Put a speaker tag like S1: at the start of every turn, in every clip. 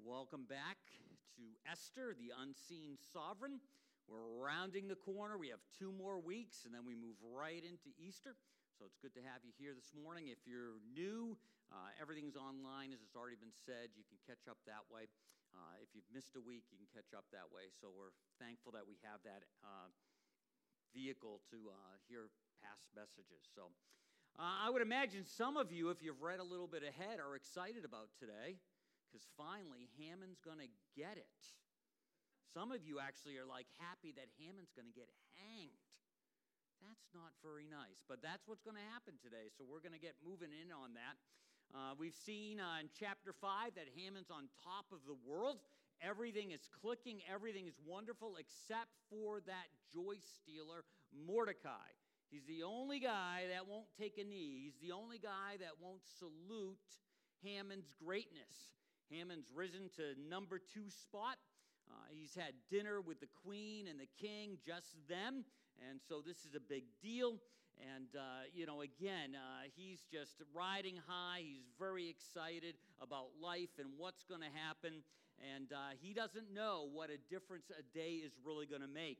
S1: Welcome back to Esther, the unseen sovereign. We're rounding the corner. We have two more weeks, and then we move right into Easter. So it's good to have you here this morning. If you're new, uh, everything's online, as it's already been said. You can catch up that way. Uh, if you've missed a week, you can catch up that way. So we're thankful that we have that uh, vehicle to uh, hear past messages. So uh, I would imagine some of you, if you've read a little bit ahead, are excited about today because finally Haman's going to get it. Some of you actually are like happy that Haman's going to get hanged. That's not very nice, but that's what's going to happen today. So we're going to get moving in on that. Uh, we've seen uh, in chapter 5 that Haman's on top of the world. Everything is clicking, everything is wonderful, except for that joy stealer, Mordecai. He's the only guy that won't take a knee, he's the only guy that won't salute Hammond's greatness. Haman's risen to number two spot. Uh, he's had dinner with the queen and the king, just them. And so this is a big deal. And, uh, you know, again, uh, he's just riding high. He's very excited about life and what's going to happen. And uh, he doesn't know what a difference a day is really going to make.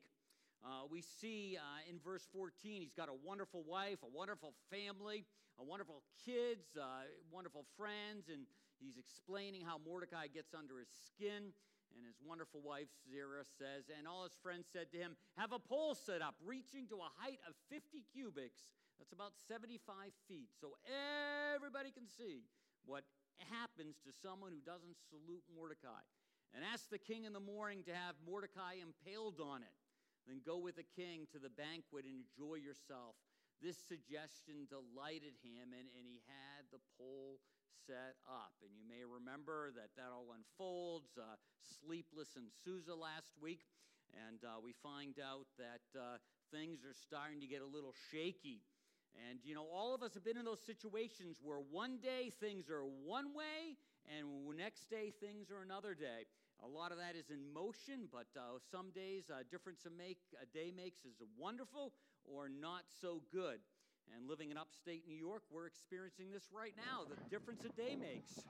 S1: Uh, we see uh, in verse 14, he's got a wonderful wife, a wonderful family, a wonderful kids, uh, wonderful friends, and He's explaining how Mordecai gets under his skin. And his wonderful wife, Zeresh, says, And all his friends said to him, Have a pole set up, reaching to a height of 50 cubits. That's about 75 feet. So everybody can see what happens to someone who doesn't salute Mordecai. And ask the king in the morning to have Mordecai impaled on it. Then go with the king to the banquet and enjoy yourself. This suggestion delighted him, and, and he had the pole set up. And you may remember that that all unfolds. Uh, sleepless in Susa last week. And uh, we find out that uh, things are starting to get a little shaky. And, you know, all of us have been in those situations where one day things are one way and next day things are another day. A lot of that is in motion, but uh, some days a difference a, make, a day makes is wonderful or not so good. And living in upstate New York, we're experiencing this right now the difference a day makes.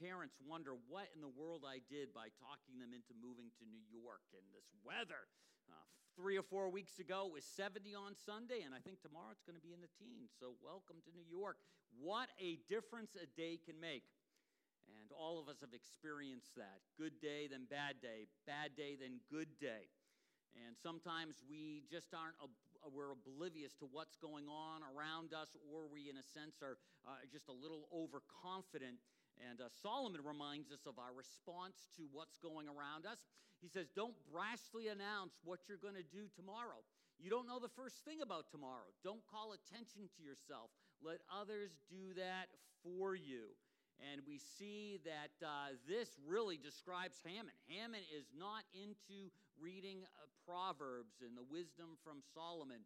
S1: Parents wonder what in the world I did by talking them into moving to New York in this weather. Uh, three or four weeks ago, was 70 on Sunday, and I think tomorrow it's going to be in the teens. So, welcome to New York. What a difference a day can make. And all of us have experienced that. Good day, then bad day. Bad day, then good day. And sometimes we just aren't, we're oblivious to what's going on around us, or we, in a sense, are uh, just a little overconfident and uh, Solomon reminds us of our response to what's going around us. He says, Don't brashly announce what you're going to do tomorrow. You don't know the first thing about tomorrow. Don't call attention to yourself. Let others do that for you. And we see that uh, this really describes Haman. Haman is not into reading uh, Proverbs and the wisdom from Solomon.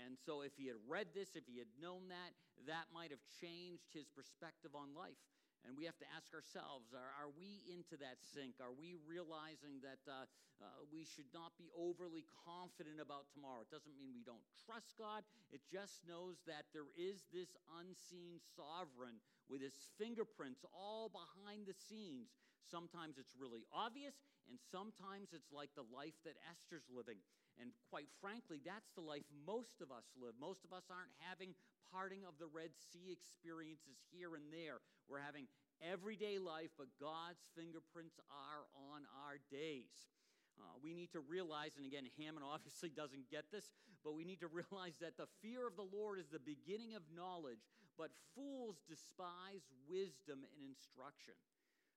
S1: And so, if he had read this, if he had known that, that might have changed his perspective on life. And we have to ask ourselves are, are we into that sink? Are we realizing that uh, uh, we should not be overly confident about tomorrow? It doesn't mean we don't trust God, it just knows that there is this unseen sovereign with his fingerprints all behind the scenes. Sometimes it's really obvious, and sometimes it's like the life that Esther's living. And quite frankly, that's the life most of us live. Most of us aren't having parting of the Red Sea experiences here and there. We're having everyday life, but God's fingerprints are on our days. Uh, we need to realize, and again, Haman obviously doesn't get this, but we need to realize that the fear of the Lord is the beginning of knowledge, but fools despise wisdom and instruction.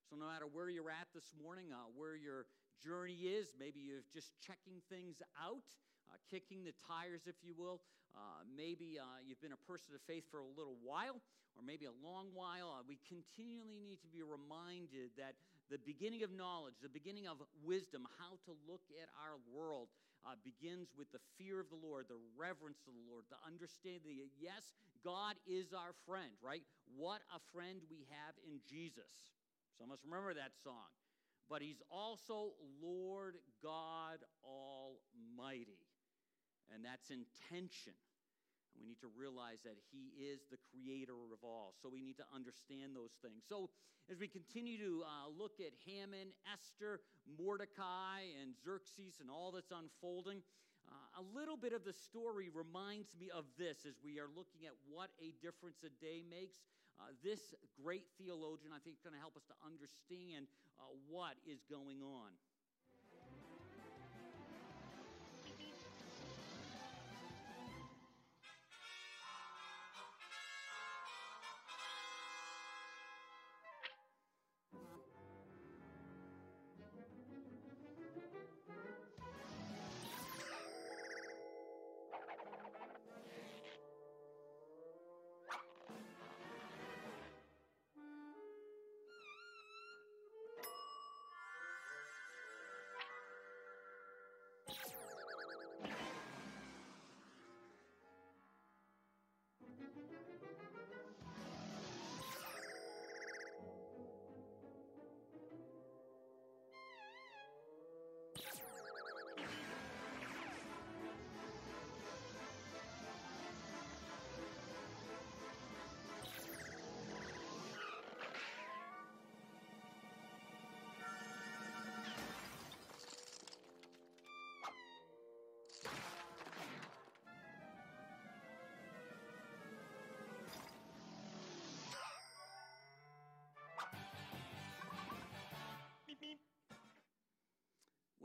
S1: So, no matter where you're at this morning, uh, where your journey is. Maybe you're just checking things out. uh, kicking the tires, if you will. Uh, maybe uh, you've been a person of faith for a little while, or maybe a long while. Uh, we continually need to be reminded that the beginning of knowledge, the beginning of wisdom, how to look at our world, uh, begins with the fear of the Lord, the reverence of the Lord, the understanding that, yes, God is our friend, right? What a friend we have in Jesus. Some of us remember that song. But he's also Lord God Almighty. And that's intention. We need to realize that He is the creator of all. So we need to understand those things. So as we continue to uh, look at Haman, Esther, Mordecai, and Xerxes, and all that's unfolding, uh, a little bit of the story reminds me of this as we are looking at what a difference a day makes. Uh, this great theologian, I think, is going to help us to understand uh, what is going on.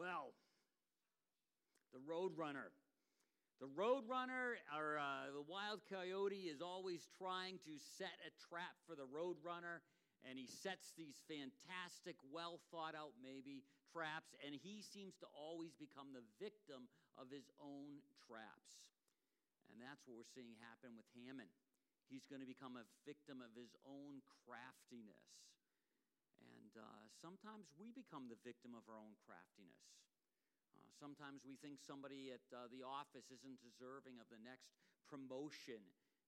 S1: Well, the Roadrunner. The Roadrunner, or uh, the Wild Coyote, is always trying to set a trap for the Roadrunner, and he sets these fantastic, well thought out, maybe, traps, and he seems to always become the victim of his own traps. And that's what we're seeing happen with Haman. He's going to become a victim of his own craftiness. And uh, sometimes we become the victim of our own craftiness. Uh, sometimes we think somebody at uh, the office isn't deserving of the next promotion,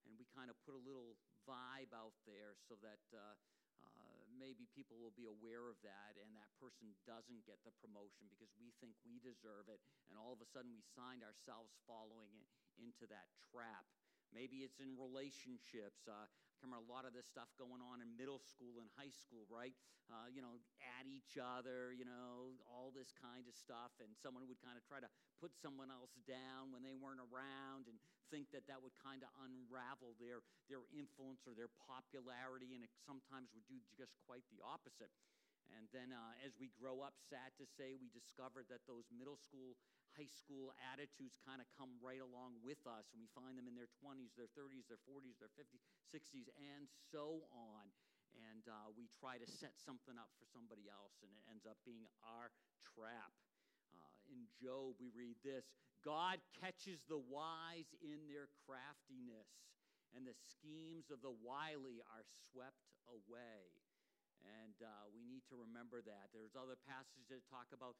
S1: and we kind of put a little vibe out there so that uh, uh, maybe people will be aware of that, and that person doesn't get the promotion because we think we deserve it, and all of a sudden we find ourselves following into that trap. Maybe it's in relationships. Uh, I remember a lot of this stuff going on in middle school and high school, right? Uh, you know, at each other, you know, all this kind of stuff. And someone would kind of try to put someone else down when they weren't around and think that that would kind of unravel their, their influence or their popularity. And it sometimes would do just quite the opposite. And then uh, as we grow up, sad to say, we discovered that those middle school, high school attitudes kind of come right along with us. And we find them in their 20s, their 30s, their 40s, their 50s, 60s, and so on. And uh, we try to set something up for somebody else, and it ends up being our trap. Uh, in Job, we read this God catches the wise in their craftiness, and the schemes of the wily are swept away. And uh, we need to remember that. There's other passages that talk about,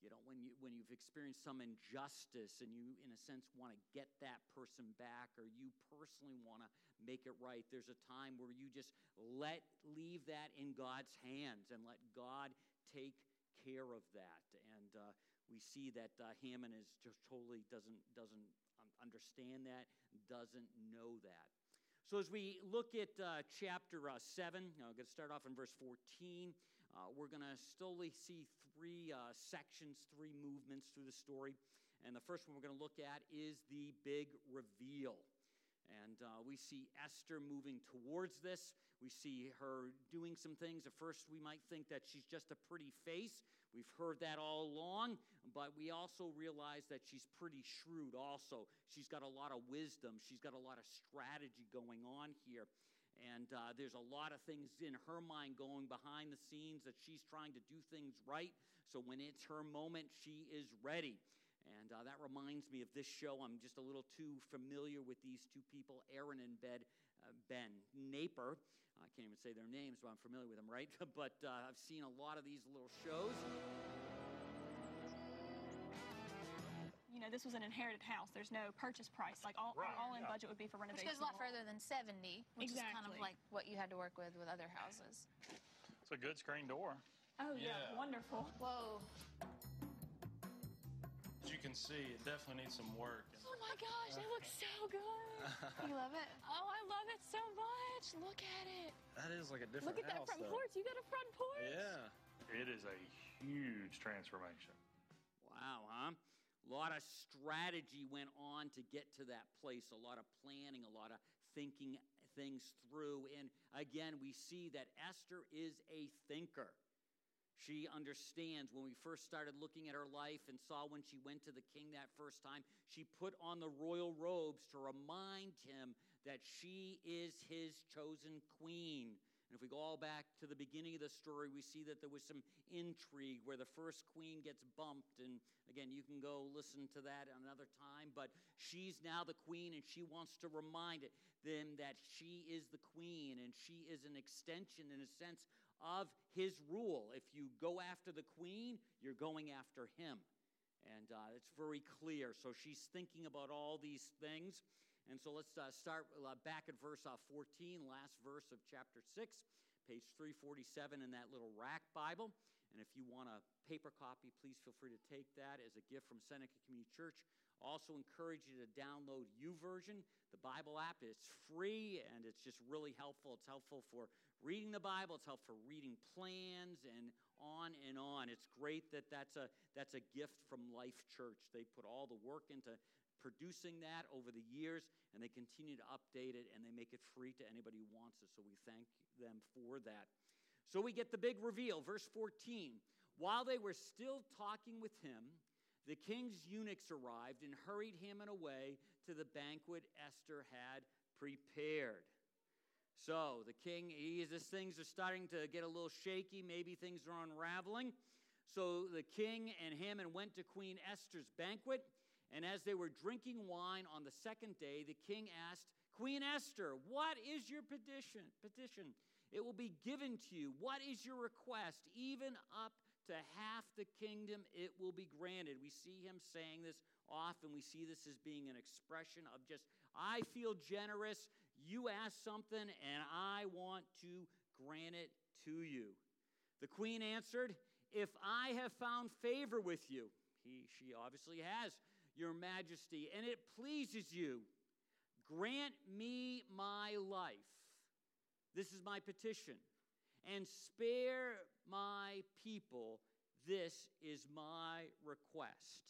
S1: you know, when, you, when you've experienced some injustice and you, in a sense, want to get that person back or you personally want to make it right, there's a time where you just let, leave that in God's hands and let God take care of that. And uh, we see that uh, Haman is just totally doesn't, doesn't understand that, doesn't know that. So, as we look at uh, chapter uh, 7, I'm going to start off in verse 14. Uh, we're going to slowly see three uh, sections, three movements through the story. And the first one we're going to look at is the big reveal. And uh, we see Esther moving towards this. We see her doing some things. At first, we might think that she's just a pretty face. We've heard that all along, but we also realize that she's pretty shrewd, also. She's got a lot of wisdom, she's got a lot of strategy going on here. And uh, there's a lot of things in her mind going behind the scenes that she's trying to do things right. So when it's her moment, she is ready. And uh, that reminds me of this show. I'm just a little too familiar with these two people, Erin and Ben, uh, ben Napier. I can't even say their names, but I'm familiar with them, right? but uh, I've seen a lot of these little shows.
S2: You know, this was an inherited house. There's no purchase price. Like all,
S3: Right,
S2: all in
S3: yeah.
S2: budget would be for
S4: Which goes a lot further than 70, which is kind of
S2: Exactly.
S4: like what you had to work with with other houses.
S3: It's a good screen door.
S2: Oh yeah,
S3: Yeah.
S2: wonderful.
S4: Whoa.
S3: As you can see, it definitely needs some work.
S2: Oh my gosh, it looks so good.
S4: You love it?
S2: Oh, I love it so much. Look at it.
S3: that is like a different
S2: Look at that front
S3: though.
S2: porch. You got a front porch.
S3: Yeah. It is a huge transformation.
S1: Wow, huh? A lot of strategy went on to get to that place, a lot of planning, a lot of thinking things through. And again, we see that Esther is a thinker. She understands when we first started looking at her life and saw when she went to the king that first time, she put on the royal robes to remind him that she is his chosen queen. And if we go all back to the beginning of the story, we see that there was some intrigue where the first queen gets bumped. And again, you can go listen to that another time. But she's now the queen, and she wants to remind them that she is the queen and she is an extension, in a sense, of his rule. If you go after the queen, you're going after him. And uh, it's very clear. So she's thinking about all these things. And so let's uh, start uh, back at verse uh, 14, last verse of chapter 6, page 347 in that little rack Bible. And if you want a paper copy, please feel free to take that as a gift from Seneca Community Church. Also encourage you to download YouVersion, the Bible app. It's free and it's just really helpful. It's helpful for reading the Bible. It's helpful for reading plans and on and on. It's great that that's a that's a gift from Life Church. They put all the work into producing that over the years and they continue to update it and they make it free to anybody who wants it. So we thank them for that. So we get the big reveal, verse 14. While they were still talking with him, the king's eunuchs arrived and hurried Haman away to the banquet Esther had prepared. So the king, he, as things are starting to get a little shaky, maybe things are unraveling. So the king and Haman went to Queen Esther's banquet, and as they were drinking wine on the second day, the king asked, Queen Esther, what is your petition? Petition. It will be given to you. What is your request? Even up to half the kingdom, it will be granted. We see him saying this often. We see this as being an expression of just, I feel generous. You ask something, and I want to grant it to you. The queen answered, If I have found favor with you, he, she obviously has, Your Majesty, and it pleases you, grant me my life. This is my petition. And spare my people. This is my request.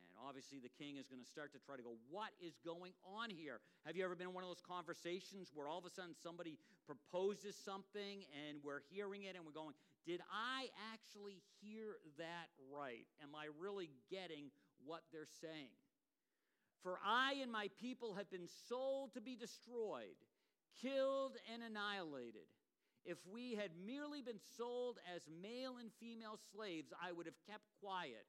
S1: And obviously, the king is going to start to try to go, What is going on here? Have you ever been in one of those conversations where all of a sudden somebody proposes something and we're hearing it and we're going, Did I actually hear that right? Am I really getting what they're saying? For I and my people have been sold to be destroyed, killed, and annihilated. If we had merely been sold as male and female slaves, I would have kept quiet,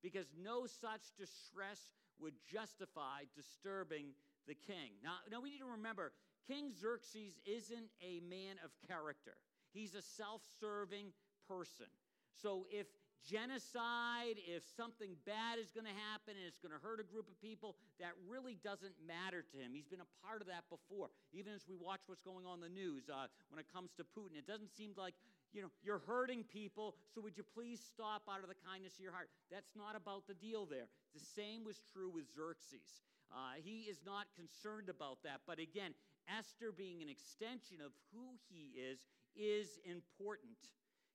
S1: because no such distress would justify disturbing the king. Now, now we need to remember King Xerxes isn't a man of character, he's a self serving person. So if genocide, if something bad is going to happen and it's going to hurt a group of people, that really doesn't matter to him. He's been a part of that before. Even as we watch what's going on the news uh, when it comes to Putin, it doesn't seem like, you know, you're hurting people, so would you please stop out of the kindness of your heart? That's not about the deal there. The same was true with Xerxes. Uh, he is not concerned about that. But again, Esther being an extension of who he is, is important.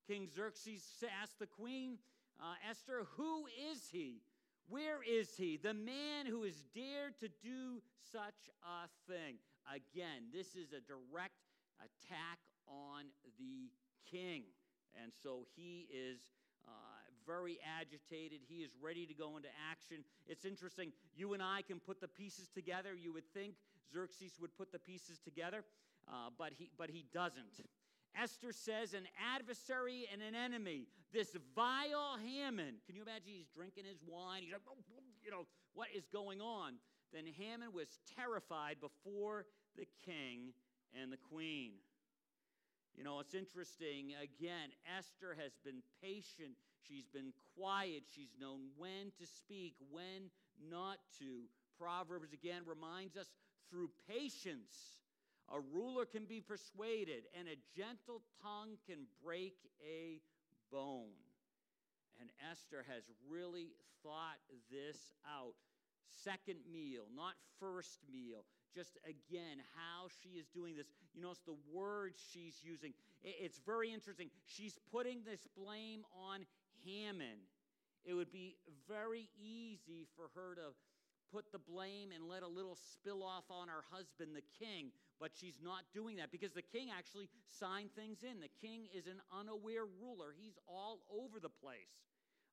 S1: King Xerxes asked the queen, uh, Esther, who is he? Where is he? The man who has dared to do such a thing. Again, this is a direct attack on the king. And so he is uh, very agitated. He is ready to go into action. It's interesting. You and I can put the pieces together. You would think Xerxes would put the pieces together, uh, but, he, but he doesn't. Esther says an adversary and an enemy. This vile Haman. Can you imagine he's drinking his wine? He's like, you know, what is going on? Then Haman was terrified before the king and the queen. You know, it's interesting. Again, Esther has been patient. She's been quiet. She's known when to speak, when not to. Proverbs again reminds us through patience, a ruler can be persuaded, and a gentle tongue can break a bone. And Esther has really thought this out. Second meal, not first meal just again how she is doing this. You notice the words she's using. It's very interesting. She's putting this blame on Haman. It would be very easy for her to put the blame and let a little spill off on her husband, the king, but she's not doing that because the king actually signed things in. The king is an unaware ruler, he's all over the place.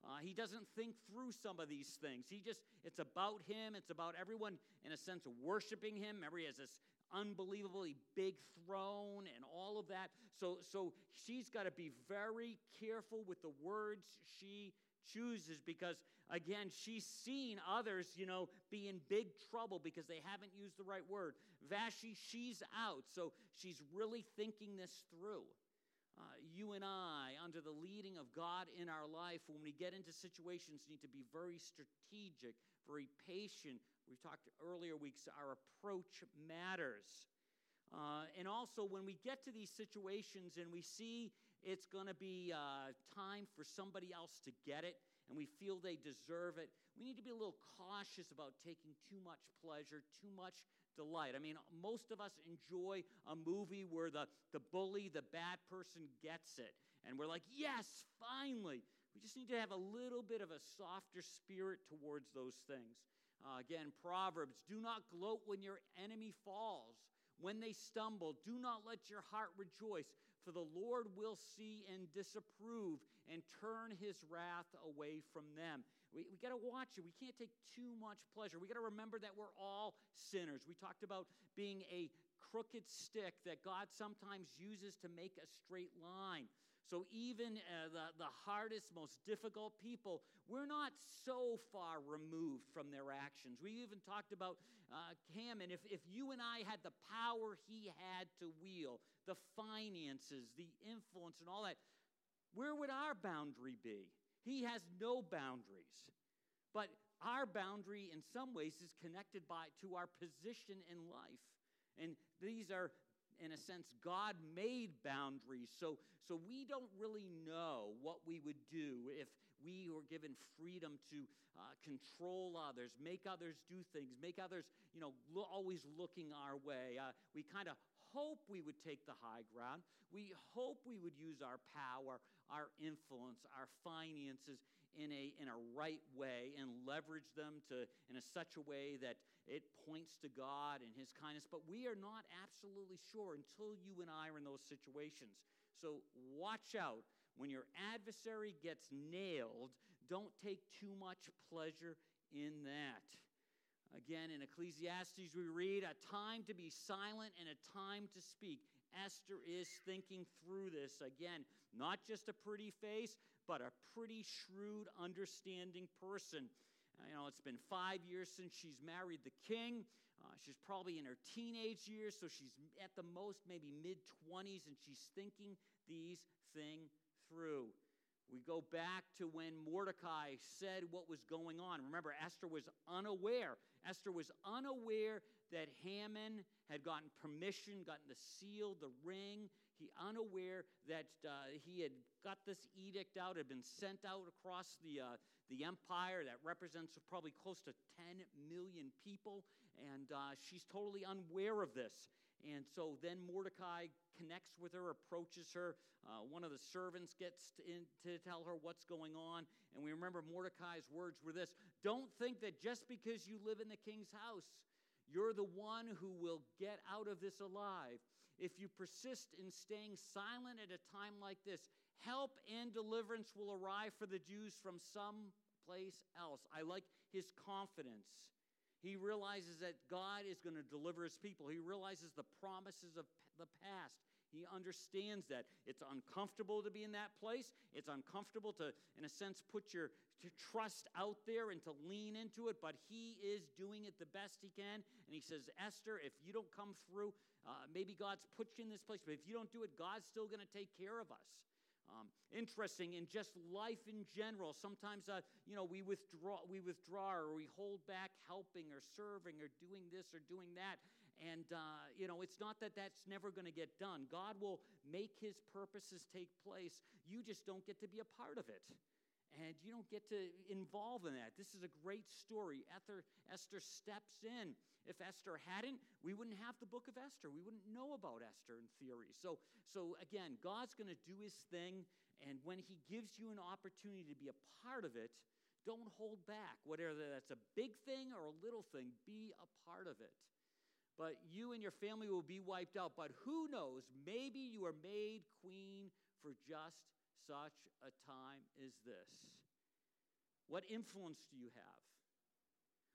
S1: Uh, he doesn't think through some of these things. He just, it's about him. It's about everyone, in a sense, worshiping him. Remember, he has this unbelievably big throne and all of that. So, so she's got to be very careful with the words she chooses because, again, she's seen others, you know, be in big trouble because they haven't used the right word. Vashti, she's out. So she's really thinking this through uh, you and I, under the leading of God in our life, when we get into situations, need to be very strategic, very patient. We've talked earlier weeks, our approach matters. Uh, and also, when we get to these situations and we see it's going to be uh, time for somebody else to get it, and we feel they deserve it, we need to be a little cautious about taking too much pleasure, too much delight. I mean, most of us enjoy a movie where the, the bully, the bad person gets it. And we're like, yes, finally. We just need to have a little bit of a softer spirit towards those things. Uh, again, Proverbs do not gloat when your enemy falls. When they stumble, do not let your heart rejoice, for the Lord will see and disapprove and turn his wrath away from them. We, we got to watch it. We can't take too much pleasure. We got to remember that we're all sinners. We talked about being a crooked stick that God sometimes uses to make a straight line. So, even uh, the, the hardest, most difficult people, we're not so far removed from their actions. We even talked about uh, Haman. If, if you and I had the power he had to wield, the finances, the influence, and all that, where would our boundary be? He has no boundaries. But our boundary, in some ways, is connected by, to our position in life. And these are, in a sense, God made boundaries. So, so we don't really know what we would do if we were given freedom to uh, control others, make others do things, make others, you know, lo- always looking our way. Uh, we kind of hope we would take the high ground. We hope we would use our power, our influence, our finances in a, in a right way and leverage them to, in a, such a way that it points to God and His kindness. But we are not absolutely sure until you and I are in those situations. So watch out. When your adversary gets nailed, don't take too much pleasure in that. Again, in Ecclesiastes, we read a time to be silent and a time to speak. Esther is thinking through this. Again, not just a pretty face, but a pretty shrewd, understanding person. You know, it's been five years since she's married the king. Uh, she's probably in her teenage years, so she's at the most maybe mid 20s, and she's thinking these things through. We go back to when Mordecai said what was going on. Remember, Esther was unaware. Esther was unaware that Haman had gotten permission, gotten the seal, the ring. He unaware that uh, he had got this edict out, had been sent out across the, uh, the empire that represents probably close to 10 million people. And uh, she's totally unaware of this. And so then Mordecai connects with her, approaches her. Uh, one of the servants gets in, to tell her what's going on. And we remember Mordecai's words were this Don't think that just because you live in the king's house, you're the one who will get out of this alive. If you persist in staying silent at a time like this, help and deliverance will arrive for the Jews from some place else. I like his confidence. He realizes that God is going to deliver his people. He realizes the promises of the past. He understands that it's uncomfortable to be in that place. It's uncomfortable to, in a sense, put your to trust out there and to lean into it, but he is doing it the best he can. And he says, Esther, if you don't come through, uh, maybe God's put you in this place, but if you don't do it, God's still going to take care of us. Um, interesting in just life in general. Sometimes, uh, you know, we withdraw, we withdraw, or we hold back helping, or serving, or doing this, or doing that. And, uh, you know, it's not that that's never going to get done. God will make his purposes take place. You just don't get to be a part of it. And you don't get to involve in that. This is a great story. Esther, Esther steps in. If Esther hadn't, we wouldn't have the book of Esther. We wouldn't know about Esther in theory. So, so again, God's going to do his thing. And when he gives you an opportunity to be a part of it, don't hold back. Whether that's a big thing or a little thing, be a part of it but you and your family will be wiped out. But who knows? Maybe you are made queen for just such a time as this. What influence do you have?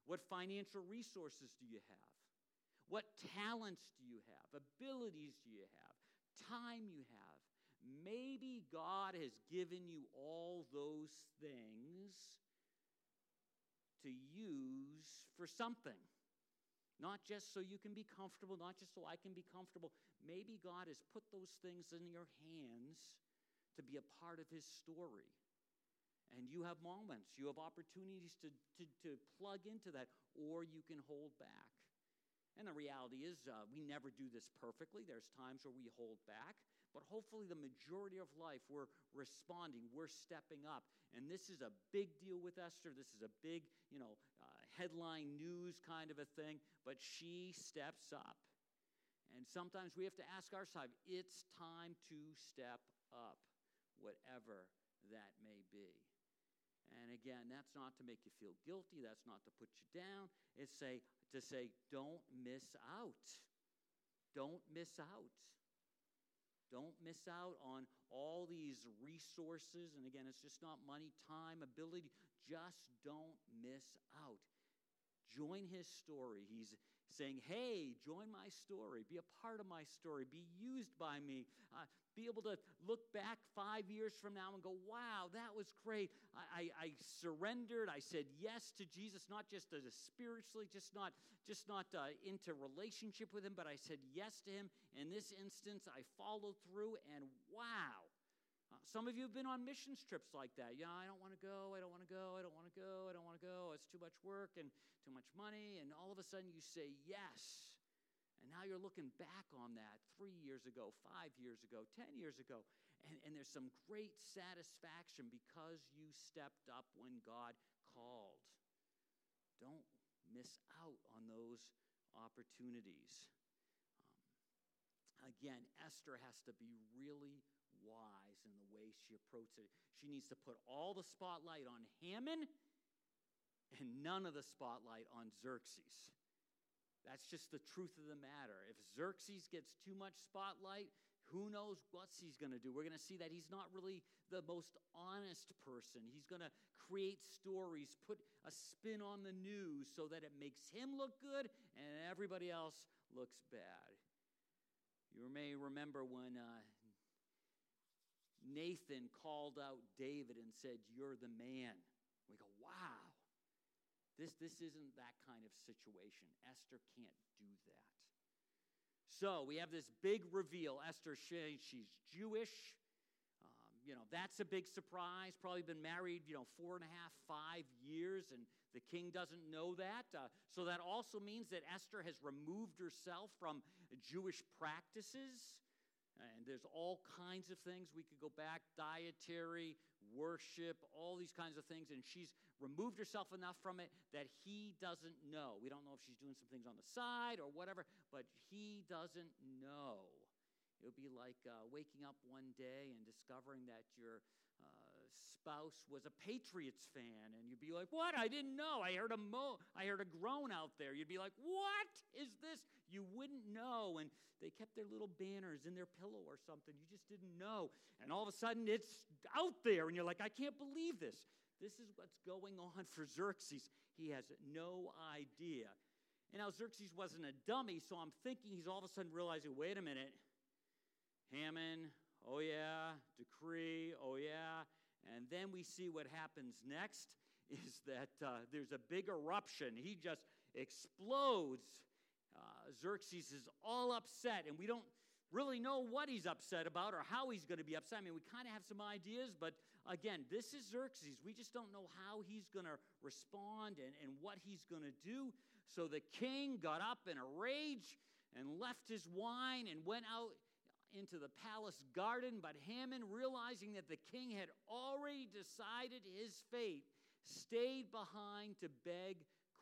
S1: What financial resources do you have? What talents do you have? Abilities do you have? Time you have? Maybe God has given you all those things to use for something. Not just so you can be comfortable, not just so I can be comfortable. Maybe God has put those things in your hands to be a part of His story. And you have moments, you have opportunities to, to, to plug into that, or you can hold back. And the reality is, uh, we never do this perfectly. There's times where we hold back, but hopefully, the majority of life, we're responding, we're stepping up. And this is a big deal with Esther. This is a big, you know, uh, headline news kind of a thing, but she steps up. And sometimes we have to ask ourselves, it's time to step up, whatever that may be. And again, that's not to make you feel guilty, that's not to put you down. It's say to say don't miss out. Don't miss out. Don't miss out on all these resources. And again, it's just not money, time, ability. Just don't miss out. Join his story. He's saying, Hey, join my story. Be a part of my story. Be used by me. Uh, be able to look back five years from now and go, Wow, that was great. I, I, I surrendered. I said yes to Jesus, not just as spiritually, just not, just not uh, into relationship with him, but I said yes to him. In this instance, I followed through, and wow. Some of you have been on missions trips like that. Yeah, I don't want to go. I don't want to go. I don't want to go. I don't want to go. It's too much work and too much money. And all of a sudden you say yes. And now you're looking back on that three years ago, five years ago, 10 years ago. And, and there's some great satisfaction because you stepped up when God called. Don't miss out on those opportunities. Um, again, Esther has to be really wise in the way she approaches it. She needs to put all the spotlight on Haman and none of the spotlight on Xerxes. That's just the truth of the matter. If Xerxes gets too much spotlight, who knows what he's going to do? We're going to see that he's not really the most honest person. He's going to create stories, put a spin on the news so that it makes him look good and everybody else looks bad. You may remember when uh, Nathan called out David and said, You're the man. We go, Wow. This, this isn't that kind of situation. Esther can't do that. So we have this big reveal. Esther, she, she's Jewish. Um, you know, that's a big surprise. Probably been married, you know, four and a half, five years, and the king doesn't know that. Uh, so that also means that Esther has removed herself from Jewish practices. And there's all kinds of things we could go back dietary, worship, all these kinds of things. And she's removed herself enough from it that he doesn't know. We don't know if she's doing some things on the side or whatever, but he doesn't know. It would be like uh, waking up one day and discovering that your uh, spouse was a Patriots fan, and you'd be like, "What? I didn't know. I heard a mo. I heard a groan out there." You'd be like, "What is this?" You wouldn't know, and they kept their little banners in their pillow or something. You just didn't know, and all of a sudden it's out there, and you're like, "I can't believe this." This is what's going on for Xerxes. He has no idea. And now Xerxes wasn't a dummy, so I'm thinking he's all of a sudden realizing, wait a minute, Haman, oh yeah, decree, oh yeah. And then we see what happens next is that uh, there's a big eruption. He just explodes. Uh, Xerxes is all upset, and we don't really know what he's upset about or how he's going to be upset. I mean, we kind of have some ideas, but again, this is Xerxes. We just don't know how he's going to respond and, and what he's going to do. So the king got up in a rage and left his wine and went out into the palace garden. But Haman, realizing that the king had already decided his fate, stayed behind to beg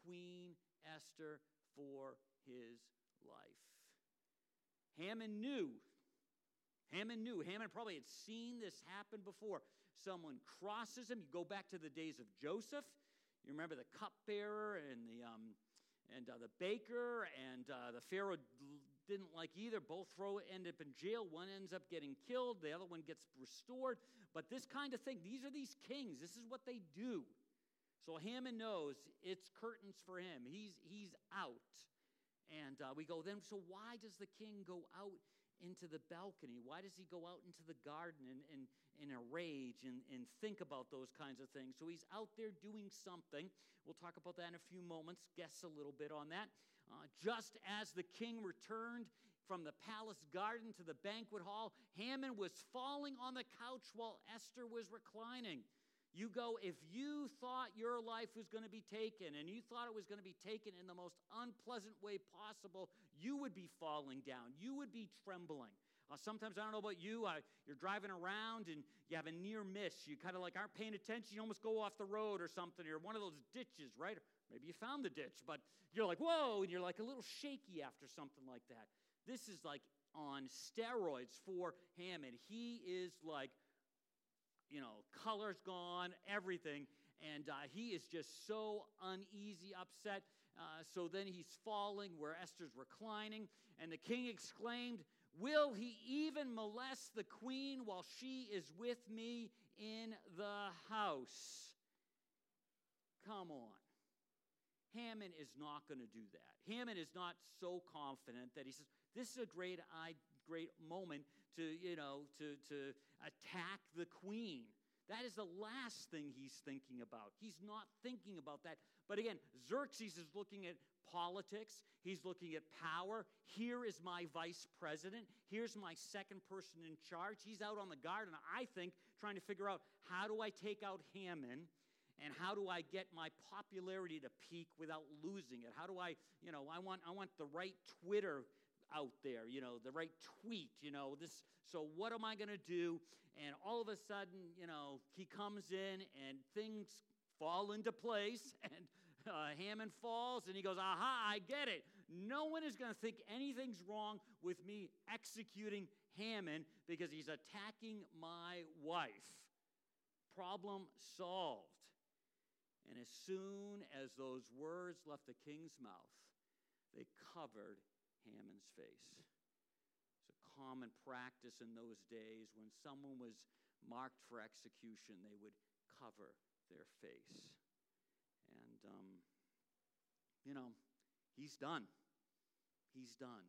S1: Queen Esther for his life. Haman knew. Haman knew. Haman probably had seen this happen before. Someone crosses him. You go back to the days of Joseph. You remember the cupbearer and the um, and uh, the baker and uh, the Pharaoh didn't like either. Both throw end up in jail. One ends up getting killed. The other one gets restored. But this kind of thing, these are these kings. This is what they do. So Haman knows it's curtains for him. He's he's out. And uh, we go, then, so why does the king go out into the balcony? Why does he go out into the garden in, in, in a rage and, and think about those kinds of things? So he's out there doing something. We'll talk about that in a few moments, guess a little bit on that. Uh, just as the king returned from the palace garden to the banquet hall, Haman was falling on the couch while Esther was reclining. You go, if you thought your life was going to be taken and you thought it was going to be taken in the most unpleasant way possible, you would be falling down. You would be trembling. Uh, sometimes, I don't know about you, uh, you're driving around and you have a near miss. You kind of like aren't paying attention. You almost go off the road or something, or one of those ditches, right? Maybe you found the ditch, but you're like, whoa, and you're like a little shaky after something like that. This is like on steroids for Haman. He is like you know, color's gone, everything. And uh, he is just so uneasy, upset. Uh, so then he's falling where Esther's reclining. And the king exclaimed, Will he even molest the queen while she is with me in the house? Come on. Haman is not going to do that. Haman is not so confident that he says, This is a great, great moment to, you know, to, to attack the queen. That is the last thing he's thinking about. He's not thinking about that. But again, Xerxes is looking at politics, he's looking at power. Here is my vice president. Here's my second person in charge. He's out on the garden, I think, trying to figure out how do I take out Haman and how do I get my popularity to peak without losing it? How do I, you know, I want I want the right Twitter out there, you know, the right tweet, you know, this, so what am I going to do? And all of a sudden, you know, he comes in and things fall into place and uh, Haman falls and he goes, aha, I get it. No one is going to think anything's wrong with me executing Haman because he's attacking my wife. Problem solved. And as soon as those words left the king's mouth, they covered Haman's face. It's a common practice in those days when someone was marked for execution, they would cover their face. Um, you know, he's done. He's done.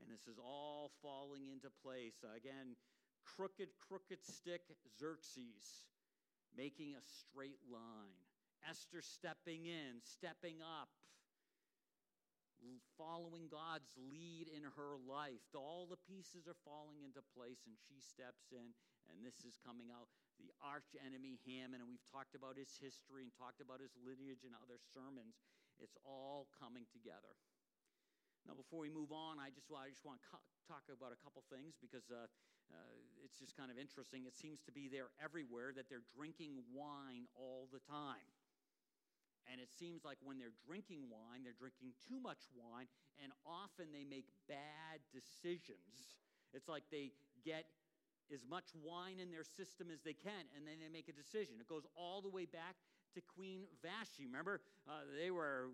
S1: And this is all falling into place. Again, crooked, crooked stick Xerxes making a straight line. Esther stepping in, stepping up, following God's lead in her life. All the pieces are falling into place, and she steps in, and this is coming out. The arch enemy Haman, and we've talked about his history and talked about his lineage in other sermons. It's all coming together. Now, before we move on, I just, I just want to talk about a couple things because uh, uh, it's just kind of interesting. It seems to be there everywhere that they're drinking wine all the time. And it seems like when they're drinking wine, they're drinking too much wine, and often they make bad decisions. It's like they get as much wine in their system as they can, and then they make a decision. It goes all the way back to Queen Vashti. Remember, uh, they were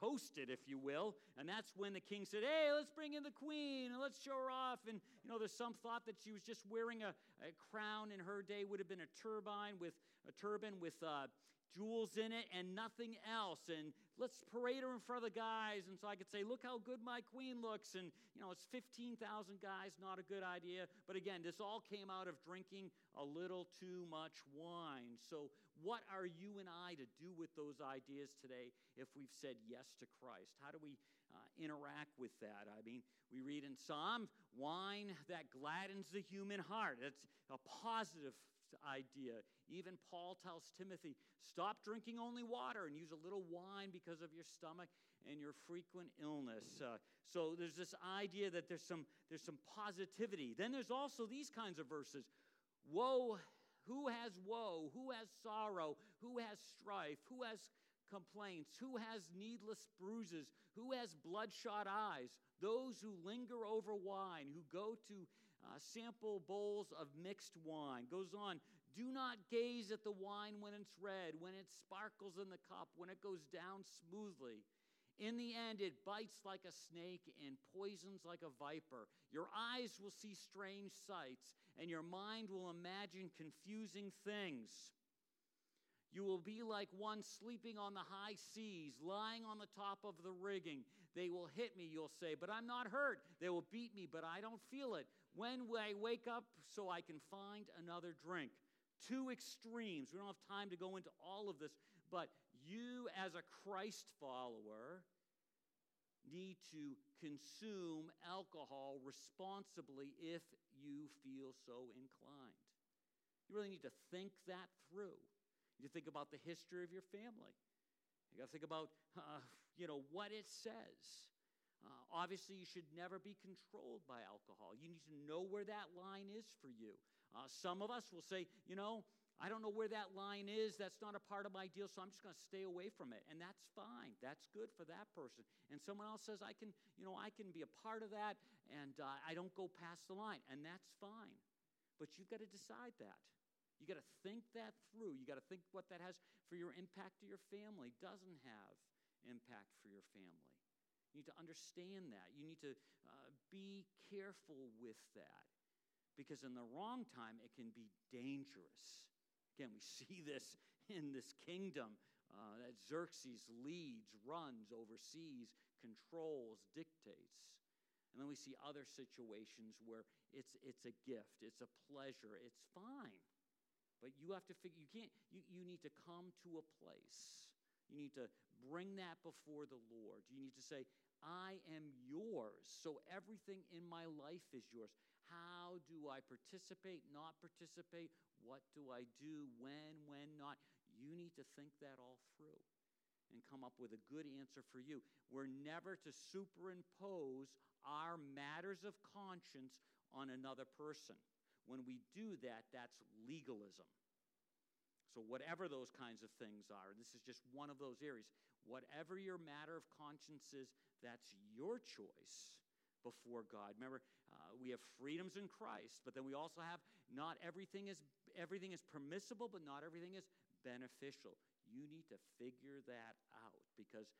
S1: toasted, if you will. And that's when the king said, Hey, let's bring in the queen and let's show her off. And, You know, there's some thought that she was just wearing a, a crown in her day would have been a turbine with a turban with uh, jewels in it and nothing else. And let's parade her in front of the guys. And so I could say, look how good my queen looks. And, you know, it's 15,000 guys, not a good idea. But again, this all came out of drinking a little too much wine. So, what are you and I to do with those ideas today if we've said yes to Christ? How do we uh, interact with that? I mean, we read in Psalm, wine that gladdens the human heart. That's a positive idea. Even Paul tells Timothy, stop drinking only water and use a little wine because of your stomach and your frequent illness. Uh, so there's this idea that there's some, there's some positivity. Then there's also these kinds of verses Woe who has woe? Who has sorrow? Who has strife? Who has complaints? Who has needless bruises? Who has bloodshot eyes? Those who linger over wine, who go to uh, sample bowls of mixed wine. Goes on, do not gaze at the wine when it's red, when it sparkles in the cup, when it goes down smoothly. In the end, it bites like a snake and poisons like a viper. Your eyes will see strange sights, and your mind will imagine confusing things. You will be like one sleeping on the high seas, lying on the top of the rigging. They will hit me, you'll say, but I'm not hurt. They will beat me, but I don't feel it. When will I wake up so I can find another drink? Two extremes. We don't have time to go into all of this, but you, as a Christ follower, need to consume alcohol responsibly if you feel so inclined. You really need to think that through. You think about the history of your family. You got to think about, uh, you know, what it says. Uh, obviously, you should never be controlled by alcohol. You need to know where that line is for you. Uh, some of us will say, you know, I don't know where that line is. That's not a part of my deal, so I'm just going to stay away from it. And that's fine. That's good for that person. And someone else says, I can, you know, I can be a part of that and uh, I don't go past the line. And that's fine. But you've got to decide that. You got to think that through. You got to think what that has for your impact to your family, doesn't have impact for your family. You need to understand that. You need to uh, be careful with that because in the wrong time, it can be dangerous. Again, we see this in this kingdom uh, that Xerxes leads, runs, oversees, controls, dictates. And then we see other situations where it's, it's a gift, it's a pleasure, it's fine. But you have to figure, you can't, you, you need to come to a place. You need to bring that before the Lord. You need to say, I am yours. So everything in my life is yours. How do I participate, not participate? What do I do? When, when not? You need to think that all through and come up with a good answer for you. We're never to superimpose our matters of conscience on another person. When we do that, that's legalism. So, whatever those kinds of things are, this is just one of those areas. Whatever your matter of conscience is, that's your choice before God. Remember, uh, we have freedoms in Christ, but then we also have not everything is everything is permissible, but not everything is beneficial. You need to figure that out because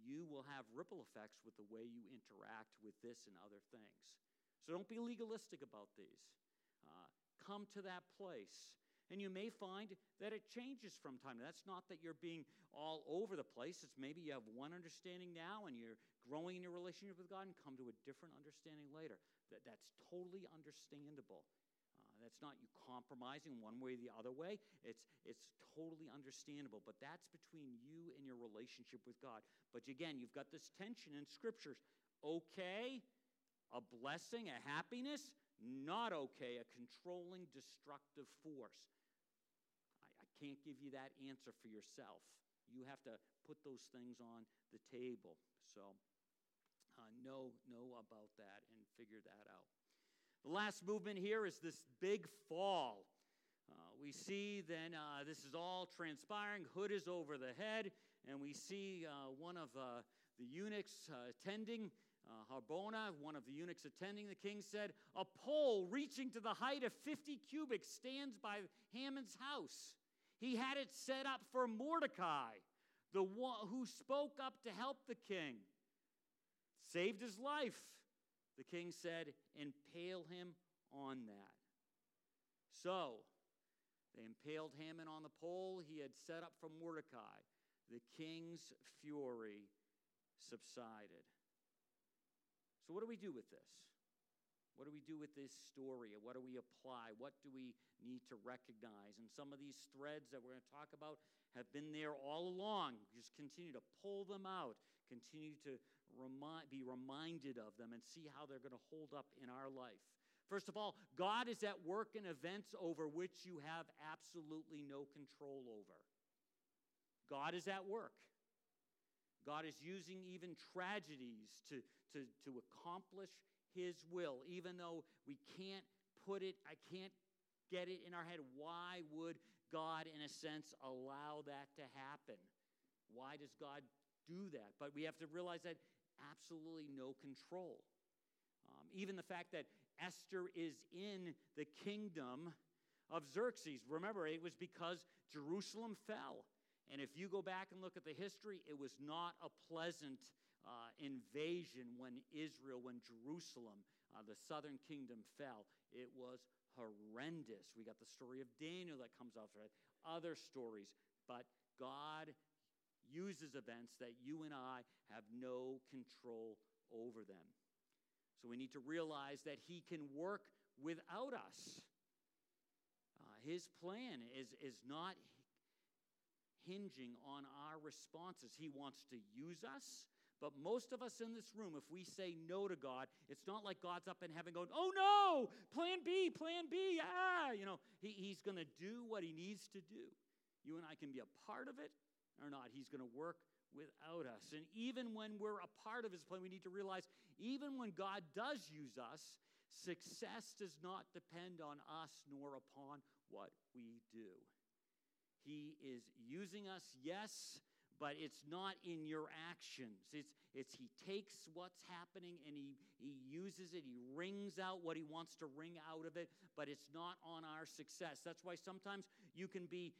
S1: you will have ripple effects with the way you interact with this and other things. So don't be legalistic about these. Come to that place. And you may find that it changes from time. That's not that you're being all over the place. It's maybe you have one understanding now and you're growing in your relationship with God and come to a different understanding later. That, that's totally understandable. Uh, that's not you compromising one way or the other way. It's, it's totally understandable. But that's between you and your relationship with God. But again, you've got this tension in scriptures. Okay, a blessing, a happiness, not okay, a controlling, destructive force. I, I can't give you that answer for yourself. You have to put those things on the table. So, uh, know, know about that and figure that out. The last movement here is this big fall. Uh, we see then uh, this is all transpiring. Hood is over the head, and we see uh, one of uh, the eunuchs uh, attending. Uh, Harbona, one of the eunuchs attending the king, said, A pole reaching to the height of 50 cubits stands by Haman's house. He had it set up for Mordecai, the one who spoke up to help the king saved his life. The king said, Impale him on that. So they impaled Haman on the pole he had set up for Mordecai. The king's fury subsided. So, what do we do with this? What do we do with this story? What do we apply? What do we need to recognize? And some of these threads that we're going to talk about have been there all along. Just continue to pull them out, continue to remind, be reminded of them, and see how they're going to hold up in our life. First of all, God is at work in events over which you have absolutely no control over. God is at work. God is using even tragedies to, to, to accomplish His will, even though we can't put it, I can't get it in our head. Why would God, in a sense, allow that to happen? Why does God do that? But we have to realize that absolutely no control. Um, even the fact that Esther is in the kingdom of Xerxes. Remember, it was because Jerusalem fell. And if you go back and look at the history, it was not a pleasant uh, invasion when Israel, when Jerusalem, uh, the southern kingdom, fell. It was horrendous. We got the story of Daniel that comes of it, other stories. But God uses events that you and I have no control over them. So we need to realize that He can work without us. Uh, his plan is, is not hinging on our responses. He wants to use us. But most of us in this room, if we say no to God, it's not like God's up in heaven going, oh no, plan B, plan B, ah. You know, he, he's going to do what he needs to do. You and I can be a part of it or not. He's going to work without us. And even when we're a part of his plan, we need to realize even when God does use us, success does not depend on us nor upon what we do. He is using us, yes, but it's not in your actions. It's, it's he takes what's happening and he, he uses it, he wrings out what he wants to wring out of it, but it's not on our success. That's why sometimes you can be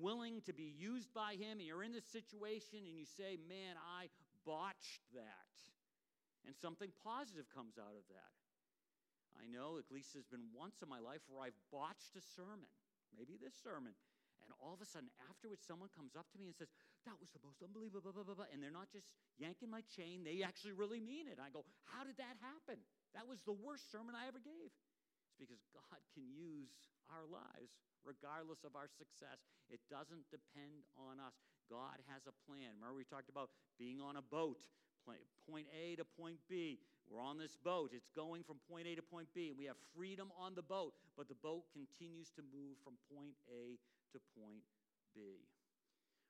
S1: willing to be used by Him, and you're in this situation and you say, Man, I botched that. And something positive comes out of that. I know at least there's been once in my life where I've botched a sermon, maybe this sermon. All of a sudden, afterwards, someone comes up to me and says, That was the most unbelievable, blah, blah, blah, and they're not just yanking my chain, they actually really mean it. I go, How did that happen? That was the worst sermon I ever gave. It's because God can use our lives regardless of our success. It doesn't depend on us. God has a plan. Remember, we talked about being on a boat, point A to point B. We're on this boat. It's going from point A to point B, we have freedom on the boat, but the boat continues to move from point A to point B.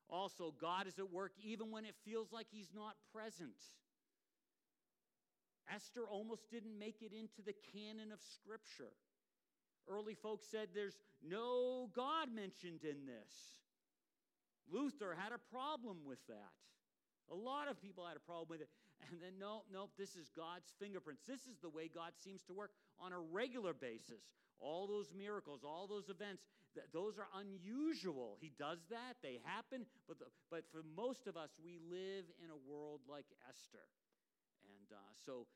S1: Also, God is at work even when it feels like He's not present. Esther almost didn't make it into the canon of Scripture. Early folks said there's no God mentioned in this. Luther had a problem with that. A lot of people had a problem with it. And then, nope, nope, this is God's fingerprints. This is the way God seems to work on a regular basis. All those miracles, all those events, th- those are unusual. He does that, they happen. But, the, but for most of us, we live in a world like Esther. And uh, so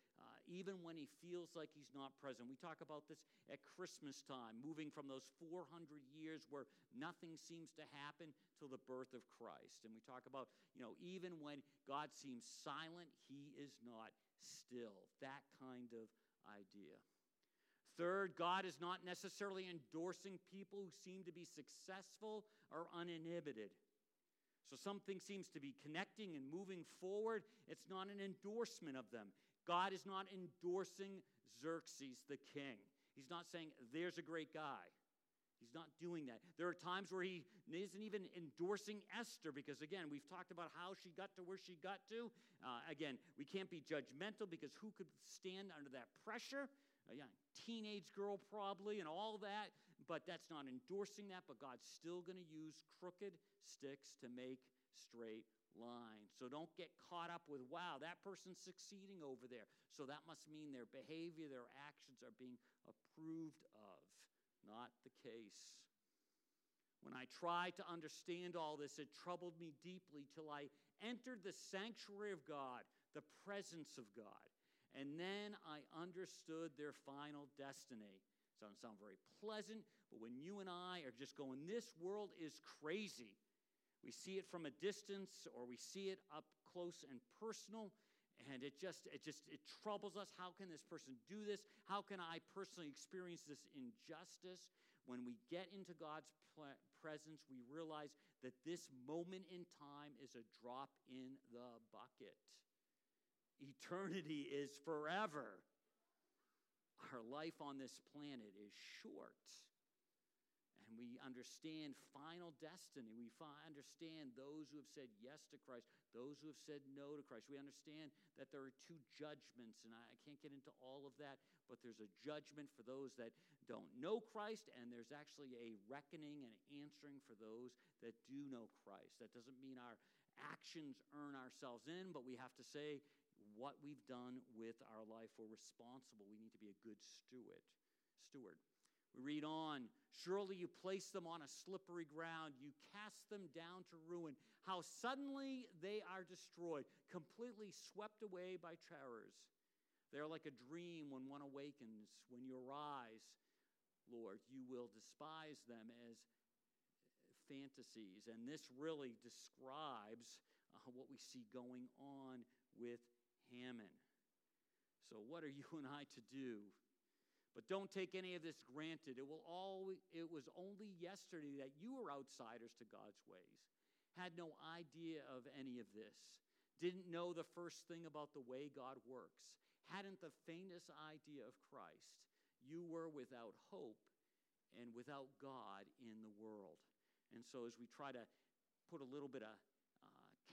S1: even when he feels like he's not present. We talk about this at Christmas time, moving from those 400 years where nothing seems to happen till the birth of Christ. And we talk about, you know, even when God seems silent, he is not still. That kind of idea. Third, God is not necessarily endorsing people who seem to be successful or uninhibited. So something seems to be connecting and moving forward. It's not an endorsement of them. God is not endorsing Xerxes, the king. He's not saying, there's a great guy. He's not doing that. There are times where he isn't even endorsing Esther because, again, we've talked about how she got to where she got to. Uh, again, we can't be judgmental because who could stand under that pressure? A young teenage girl, probably, and all that. But that's not endorsing that. But God's still going to use crooked sticks to make straight line. So don't get caught up with, wow, that person's succeeding over there. So that must mean their behavior, their actions are being approved of. Not the case. When I tried to understand all this, it troubled me deeply till I entered the sanctuary of God, the presence of God. And then I understood their final destiny. It Doesn't sound very pleasant, but when you and I are just going, this world is crazy. We see it from a distance or we see it up close and personal, and it just it just it troubles us. How can this person do this? How can I personally experience this injustice? When we get into God's presence, we realize that this moment in time is a drop in the bucket. Eternity is forever. Our life on this planet is short. And we understand final destiny. We fi- understand those who have said yes to Christ, those who have said no to Christ. We understand that there are two judgments, and I, I can't get into all of that, but there's a judgment for those that don't know Christ, and there's actually a reckoning and answering for those that do know Christ. That doesn't mean our actions earn ourselves in, but we have to say, what we've done with our life. We're responsible. We need to be a good steward. Steward. We read on, surely you place them on a slippery ground, you cast them down to ruin. How suddenly they are destroyed, completely swept away by terrors. They're like a dream when one awakens. When you arise, Lord, you will despise them as fantasies. And this really describes uh, what we see going on with Haman. So, what are you and I to do? But don't take any of this granted. It, will always, it was only yesterday that you were outsiders to God's ways, had no idea of any of this, didn't know the first thing about the way God works, hadn't the faintest idea of Christ. You were without hope and without God in the world. And so, as we try to put a little bit of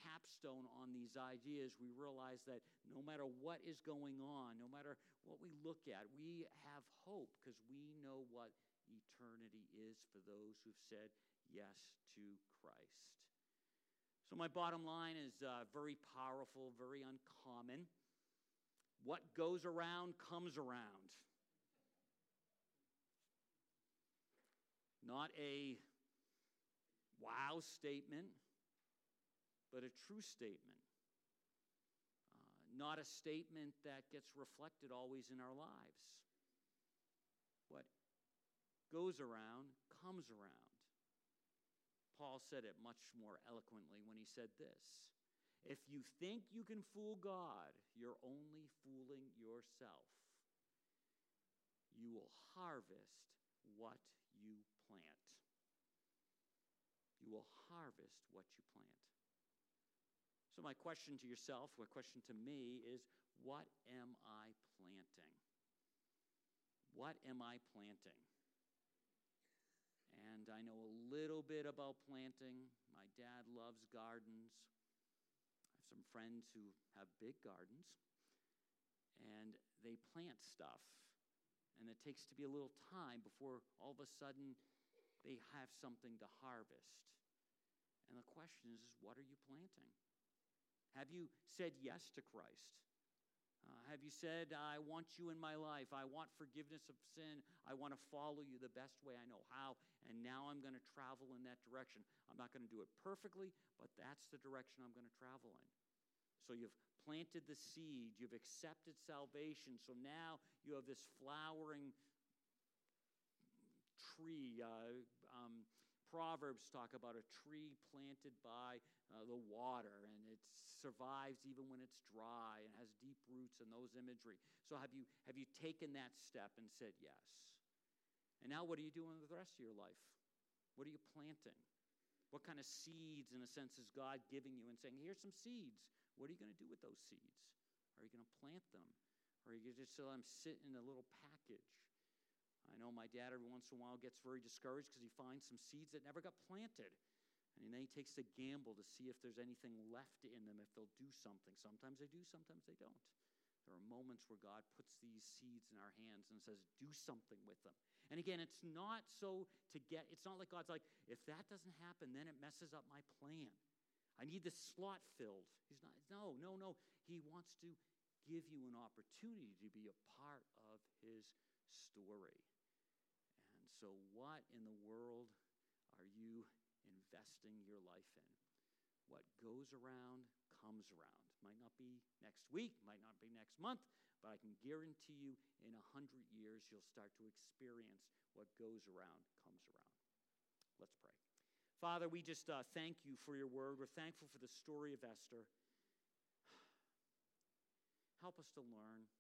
S1: capstone on these ideas, we realize that no matter what is going on, no matter what we look at, we have hope because we know what eternity is for those who've said yes to Christ. So, my bottom line is uh, very powerful, very uncommon. What goes around comes around. Not a wow statement but a true statement. Uh, not a statement that gets reflected always in our lives. What goes around comes around. Paul said it much more eloquently when he said this If you think you can fool God, you're only fooling yourself. You will harvest what you plant. You will harvest what you plant. So, my question to yourself, my question to me is what am I planting? What am I planting? And I know a little bit about planting. My dad loves gardens. I have some friends who have big gardens. And they plant stuff. And it takes to be a little time before all of a sudden they have something to harvest. And the question is, is what are you planting? Have you said yes to Christ? Uh, have you said, I want you in my life. I want forgiveness of sin. I want to follow you the best way I know how. And now I'm going to travel in that direction. I'm not going to do it perfectly, but that's the direction I'm going to travel in. So you've planted the seed, you've accepted salvation. So now you have this flowering tree. Uh, um, Proverbs talk about a tree planted by uh, the water, and it survives even when it's dry and has deep roots and those imagery. So have you have you taken that step and said yes? And now what are you doing with the rest of your life? What are you planting? What kind of seeds, in a sense, is God giving you and saying, here's some seeds. What are you going to do with those seeds? Are you going to plant them? Or are you just let them sit in a little package? I know my dad every once in a while gets very discouraged because he finds some seeds that never got planted. And then he takes a gamble to see if there's anything left in them, if they'll do something. Sometimes they do, sometimes they don't. There are moments where God puts these seeds in our hands and says, do something with them. And again, it's not so to get, it's not like God's like, if that doesn't happen, then it messes up my plan. I need this slot filled. He's not, no, no, no. He wants to give you an opportunity to be a part of his story. So, what in the world are you investing your life in. What goes around comes around. Might not be next week, might not be next month, but I can guarantee you in a hundred years you'll start to experience what goes around comes around. Let's pray. Father, we just uh, thank you for your word. We're thankful for the story of Esther. Help us to learn,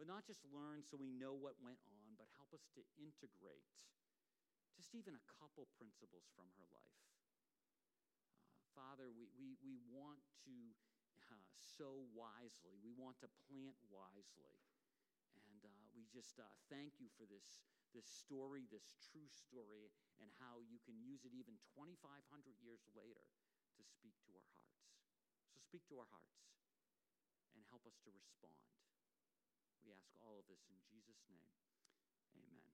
S1: but not just learn so we know what went on, help us to integrate just even a couple principles from her life. Uh, Father, we, we, we want to uh, sow wisely, we want to plant wisely. And uh, we just uh, thank you for this, this story, this true story, and how you can use it even 2,500 years later to speak to our hearts. So speak to our hearts and help us to respond. We ask all of this in Jesus' name. Amen.